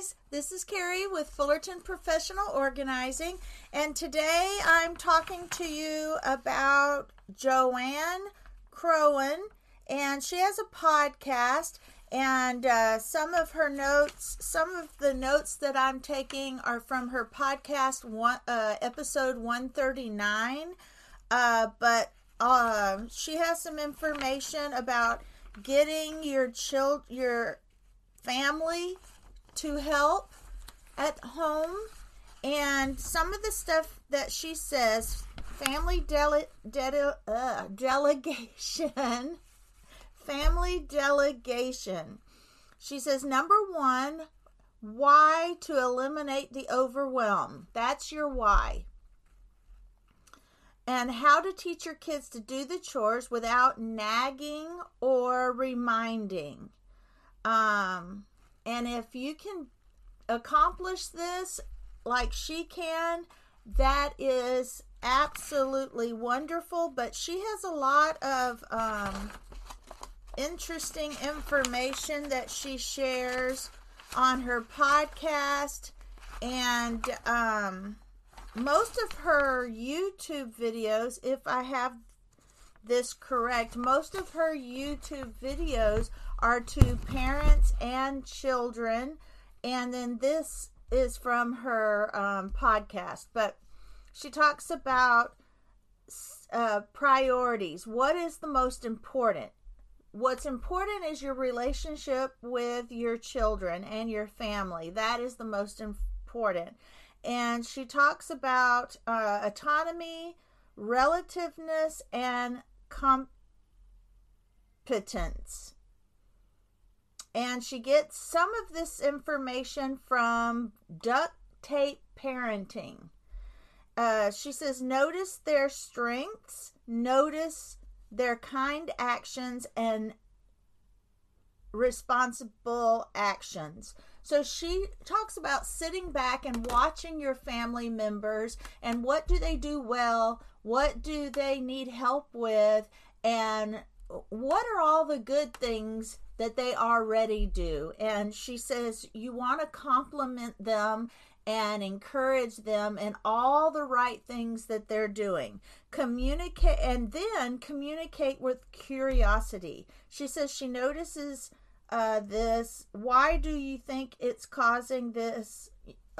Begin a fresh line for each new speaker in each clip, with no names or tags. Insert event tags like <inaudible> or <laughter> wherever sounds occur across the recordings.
guys. This is Carrie with Fullerton Professional Organizing, and today I'm talking to you about JoAnn Crohn, and she has a podcast. And uh, some of her notes, some of the notes that I'm taking are from her podcast, one, uh, episode 139. Uh, but uh, she has some information about getting your child, your family to help at home. And some of the stuff that she says family dele- de- uh, delegation <laughs> family delegation. She says number one why to eliminate the overwhelm? That's your why. And how to teach your kids to do the chores without nagging or reminding. Um and if you can accomplish this like she can, that is absolutely wonderful. But she has a lot of um, interesting information that she shares on her podcast. And um, most of her YouTube videos, if I have this correct, most of her YouTube videos are to parents and children. And then this is from her um, podcast. But she talks about uh, priorities. What is the most important? What's important is your relationship with your children and your family. That is the most important. And she talks about uh, autonomy, relativeness, and competence and she gets some of this information from duct tape parenting. Uh, she says, notice their strengths, notice their kind actions, and responsible actions. So she talks about sitting back and watching your family members and what do they do well, what do they need help with, and what are all the good things that they already do. And she says you want to compliment them and encourage them in all the right things that they're doing. Communicate and then communicate with curiosity. She says she notices uh, this. Why do you think it's causing this?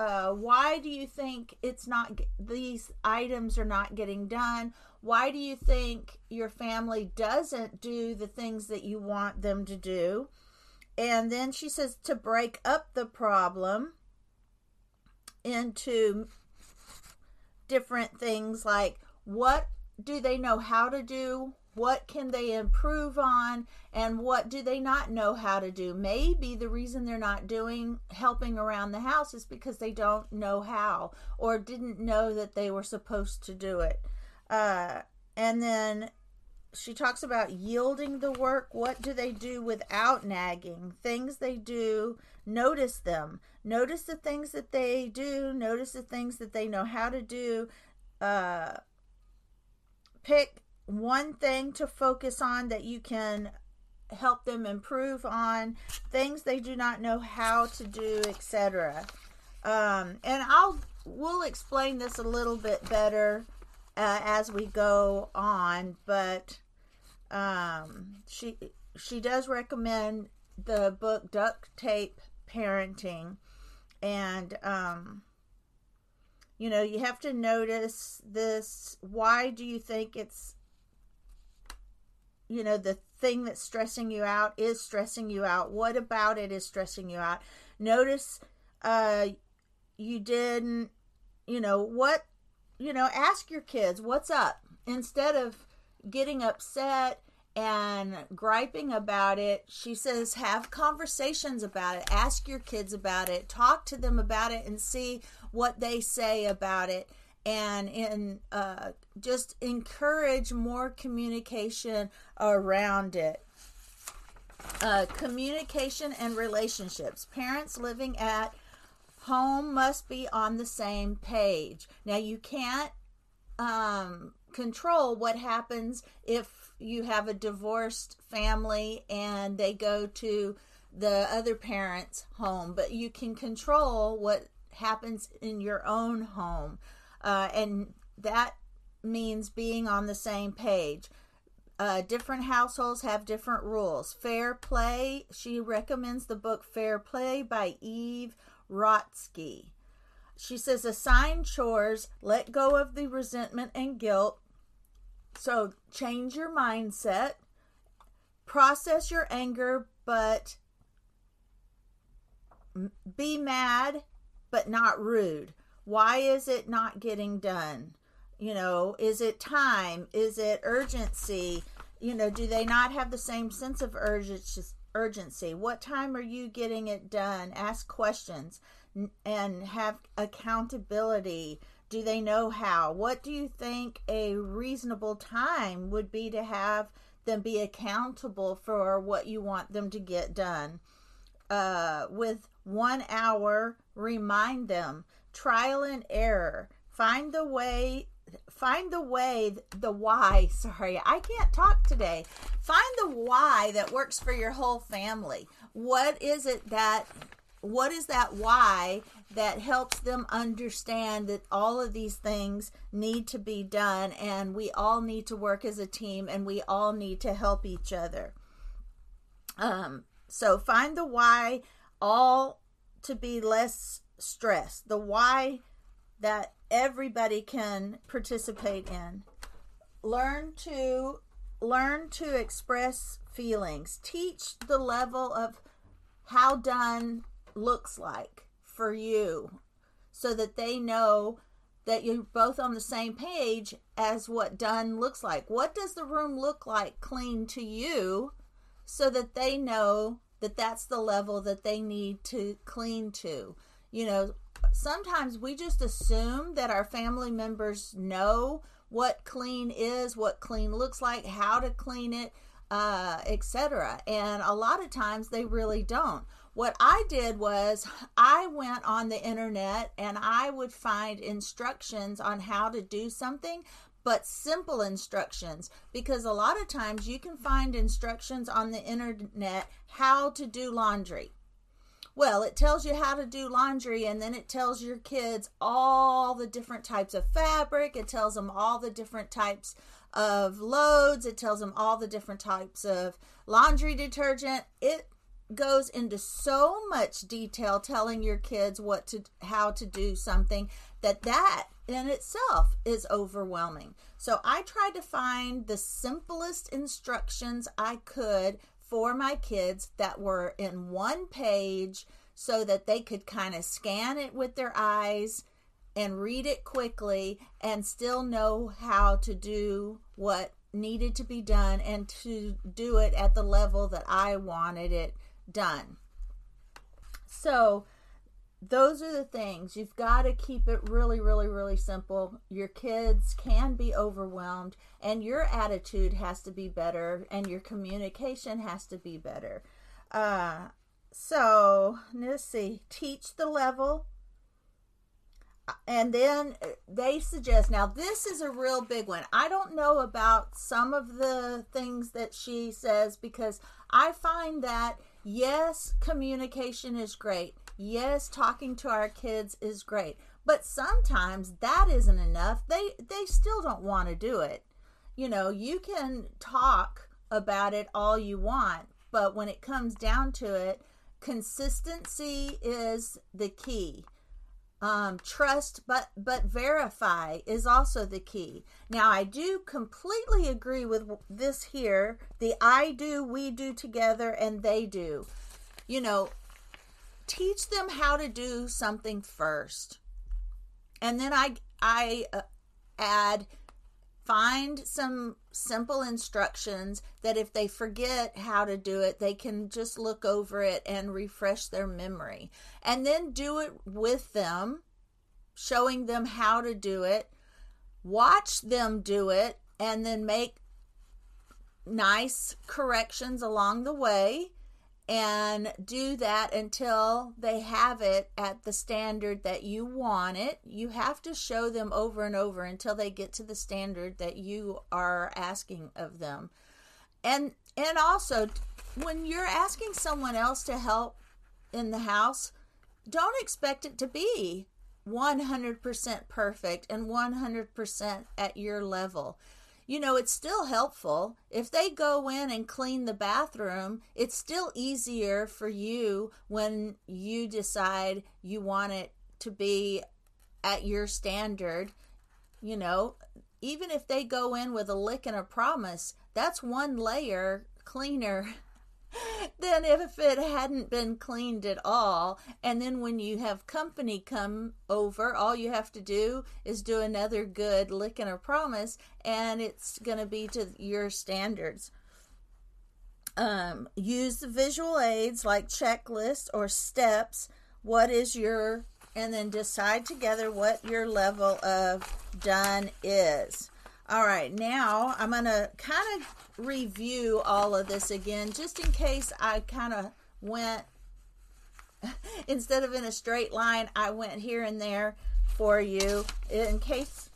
Uh, why do you think it's not these items are not getting done why do you think your family doesn't do the things that you want them to do? And then she says to break up the problem into different things like what do they know how to do? What can they improve on? And what do they not know how to do? Maybe the reason they're not doing helping around the house is because they don't know how or didn't know that they were supposed to do it. Uh, and then she talks about yielding the work. What do they do without nagging? Things they do, notice them. Notice the things that they do, notice the things that they know how to do. Uh, pick one thing to focus on that you can help them improve on, things they do not know how to do, etc. Um, and I'll we'll explain this a little bit better uh, as we go on, but um, she she does recommend the book Duct Tape Parenting, and um, you know you have to notice this. Why do you think it's you know the thing that's stressing you out is stressing you out? What about it is stressing you out? Notice uh, you didn't you know what you know, ask your kids what's up instead of getting upset and griping about it. She says, have conversations about it. Ask your kids about it. Talk to them about it and see what they say about it. And in uh, just encourage more communication around it. Uh, communication and relationships. Parents living at home must be on the same page. Now, you can't um, control what happens if you have a divorced family and they go to the other parent's home, but you can control what happens in your own home. Uh, and that means being on the same page. Uh, different households have different rules. Fair Play, she recommends the book Fair Play by Eve Rodsky. She says, assign chores, let go of the resentment and guilt. So change your mindset, process your anger, but be mad, but not rude. Why is it not getting done? You know, is it time? Is it urgency? You know, do they not have the same sense of urgency? What time are you getting it done? Ask questions and have accountability. Do they know how? What do you think a reasonable time would be to have them be accountable for what you want them to get done? Uh, with one hour, remind them. Trial and error. Find the way find the way the why <laughs> sorry i can't talk today. Find the why that works for your whole family. What is it that what is that why that helps them understand that all of these things need to be done and we all need to work as a team and we all need to help each other? Um so find the why all to be less stress the why that everybody can participate in. Learn to learn to express feelings. Teach the level of how done looks like for you so that they know that you're both on the same page as what done looks like. What does the room look like clean to you so that they know that that's the level that they need to clean to? You know, sometimes we just assume that our family members know what clean is, what clean looks like, how to clean it, uh, etc. And a lot of times they really don't. What I did was I went on the internet and I would find instructions on how to do something, but simple instructions because a lot of times you can find instructions on the internet how to do laundry well, it tells you how to do laundry and then it tells your kids all the different types of fabric. It tells them all the different types of loads. It tells them all the different types of laundry detergent. It goes into so much detail telling your kids what to how to do something that that in itself is overwhelming. So I tried to find the simplest instructions I could for my kids that were in one page so that they could kind of scan it with their eyes and read it quickly and still know how to do what needed to be done and to do it at the level that I wanted it done. So, those are the things. You've got to keep it really really really simple. Your kids can be overwhelmed and your attitude has to be better and your communication has to be better. Uh, so let's see. Teach the level. And then they suggest now this is a real big one. I don't know about some of the things that she says because i find that yes communication is great yes talking to our kids is great but sometimes that isn't enough. They they still don't want to do it. You know you can talk about it all you want but when it comes down to it consistency is the key. Um, trust but but verify is also the key. Now i do completely agree with this here the i do we do together and they do. You know teach them how to do something first. And then I I uh, add find some simple instructions that if they forget how to do it, they can just look over it and refresh their memory. And then do it with them, showing them how to do it. Watch them do it and then make nice corrections along the way and do that until they have it at the standard that you want it. You have to show them over and over until they get to the standard that you are asking of them. And and also when you're asking someone else to help in the house, don't expect it to be 100% perfect and 100% at your level. You know, it's still helpful. If they go in and clean the bathroom, it's still easier for you when you decide you want it to be at your standard. You know, even if they go in with a lick and a promise, that's one layer cleaner <laughs> <laughs> than if it hadn't been cleaned at all. And then when you have company come over, all you have to do is do another good lick and a promise, and it's going to be to your standards. Um, use the visual aids like checklists or steps. What is your, and then decide together what your level of done is. All right, now I'm going to kind of review all of this again just in case I kind of went, <laughs> instead of in a straight line, I went here and there for you in case.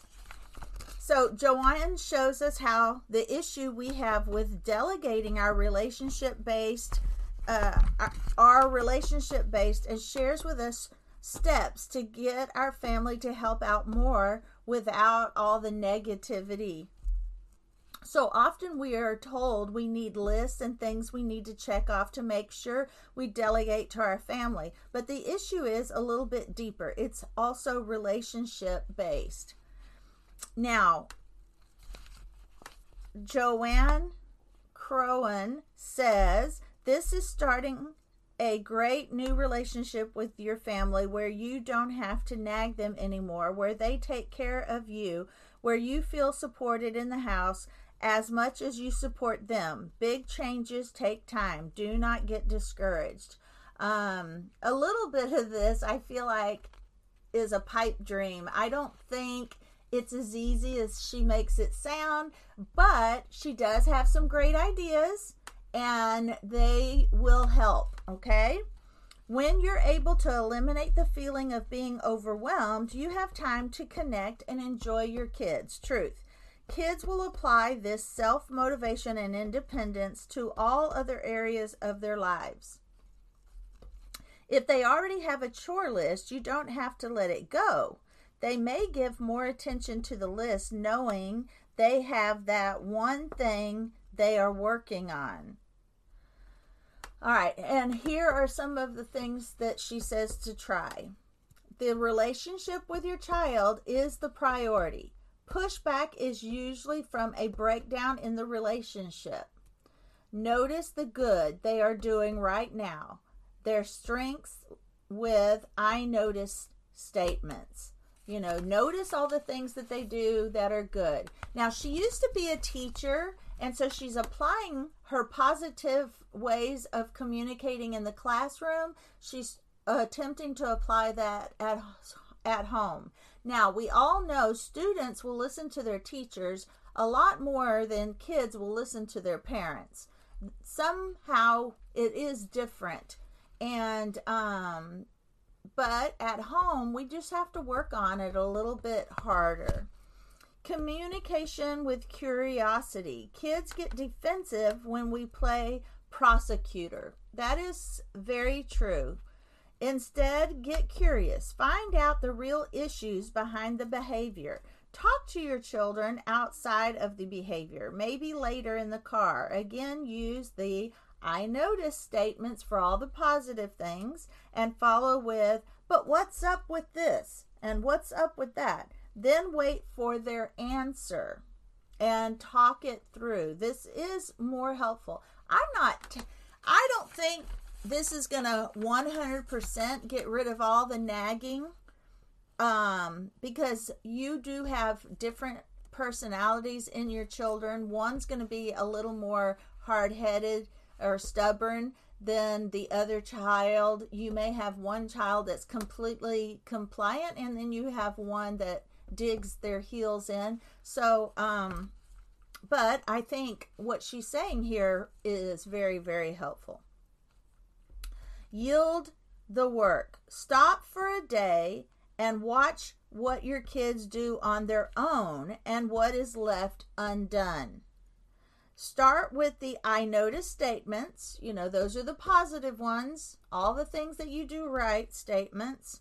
So, JoAnn shows us how the issue we have with delegating our relationship based, uh, our relationship based, and shares with us steps to get our family to help out more without all the negativity. So often we are told we need lists and things we need to check off to make sure we delegate to our family. But the issue is a little bit deeper. It's also relationship based. Now, JoAnn Crohn says this is starting a great new relationship with your family where you don't have to nag them anymore, where they take care of you, where you feel supported in the house as much as you support them. Big changes take time. Do not get discouraged. Um, a little bit of this, I feel like, is a pipe dream. I don't think it's as easy as she makes it sound, but she does have some great ideas and they will help, okay? When you're able to eliminate the feeling of being overwhelmed, you have time to connect and enjoy your kids. Truth. Kids will apply this self motivation and independence to all other areas of their lives. If they already have a chore list, you don't have to let it go. They may give more attention to the list knowing they have that one thing they are working on. All right, and here are some of the things that she says to try. The relationship with your child is the priority. Pushback is usually from a breakdown in the relationship. Notice the good they are doing right now, their strengths with I notice statements. You know, notice all the things that they do that are good. Now, she used to be a teacher and so she's applying her positive ways of communicating in the classroom. She's attempting to apply that at at home. Now, we all know students will listen to their teachers a lot more than kids will listen to their parents. Somehow it is different. And um but at home we just have to work on it a little bit harder. Communication with curiosity. Kids get defensive when we play prosecutor. That is very true. Instead, get curious. Find out the real issues behind the behavior. Talk to your children outside of the behavior, maybe later in the car. Again, use the I notice statements for all the positive things and follow with, but what's up with this? And what's up with that? Then wait for their answer and talk it through. This is more helpful. I'm not, I don't think this is going to 100% get rid of all the nagging um, because you do have different personalities in your children. One's going to be a little more hard headed or stubborn than the other child. You may have one child that's completely compliant, and then you have one that digs their heels in. So, um, but I think what she's saying here is very, very helpful. Yield the work. Stop for a day and watch what your kids do on their own and what is left undone. start with the I notice statements. You know, those are the positive ones, all the things that you do right statements,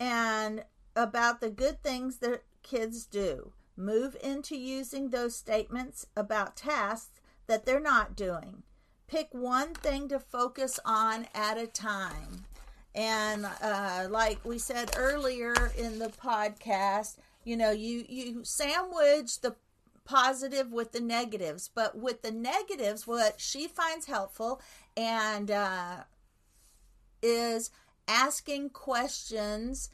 and about the good things that kids do. Move into using those statements about tasks that they're not doing. Pick one thing to focus on at a time. And uh, like we said earlier in the podcast, you know, you you sandwich the positive with the negatives, but with the negatives, what she finds helpful and uh, is asking questions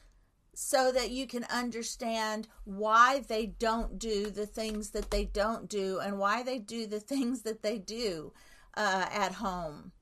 so that you can understand why they don't do the things that they don't do and why they do the things that they do uh, at home.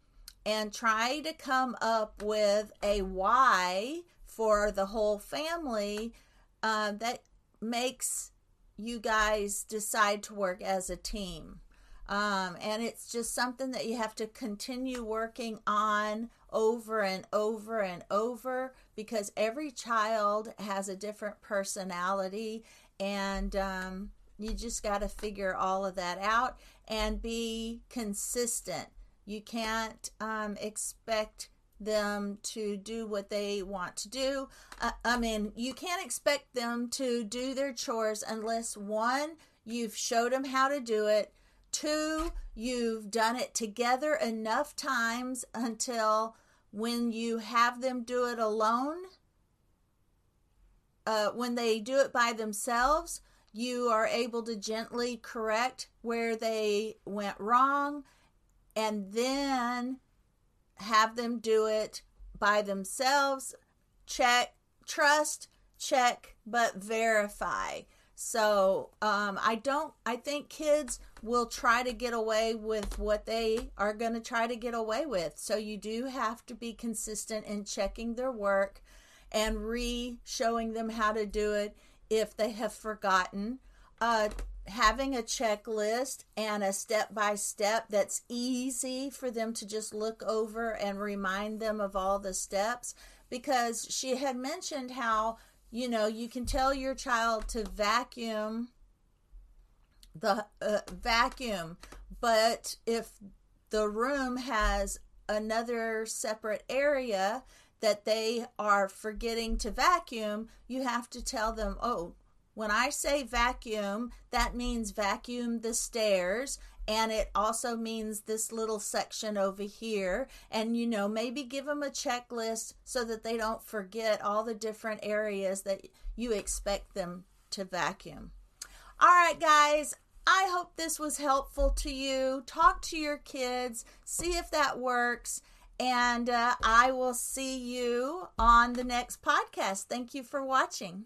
And try to come up with a why for the whole family uh, that makes you guys decide to work as a team. Um, and it's just something that you have to continue working on over and over and over because every child has a different personality and um, you just got to figure all of that out and be consistent. You can't um, expect them to do what they want to do. Uh, I mean, you can't expect them to do their chores unless one, you've showed them how to do it, two, you've done it together enough times until when you have them do it alone, uh, when they do it by themselves, you are able to gently correct where they went wrong and then have them do it by themselves. Check, trust, check, but verify. So um, I don't. I think kids will try to get away with what they are going to try to get away with. So you do have to be consistent in checking their work and re showing them how to do it if they have forgotten. Uh, having a checklist and a step by step that's easy for them to just look over and remind them of all the steps because she had mentioned how you know, you can tell your child to vacuum the uh, vacuum, but if the room has another separate area that they are forgetting to vacuum, you have to tell them, oh, when I say vacuum, that means vacuum the stairs and it also means this little section over here. And you know maybe give them a checklist so that they don't forget all the different areas that you expect them to vacuum. All right guys i hope this was helpful to you. Talk to your kids see if that works and uh, i will see you on the next podcast. Thank you for watching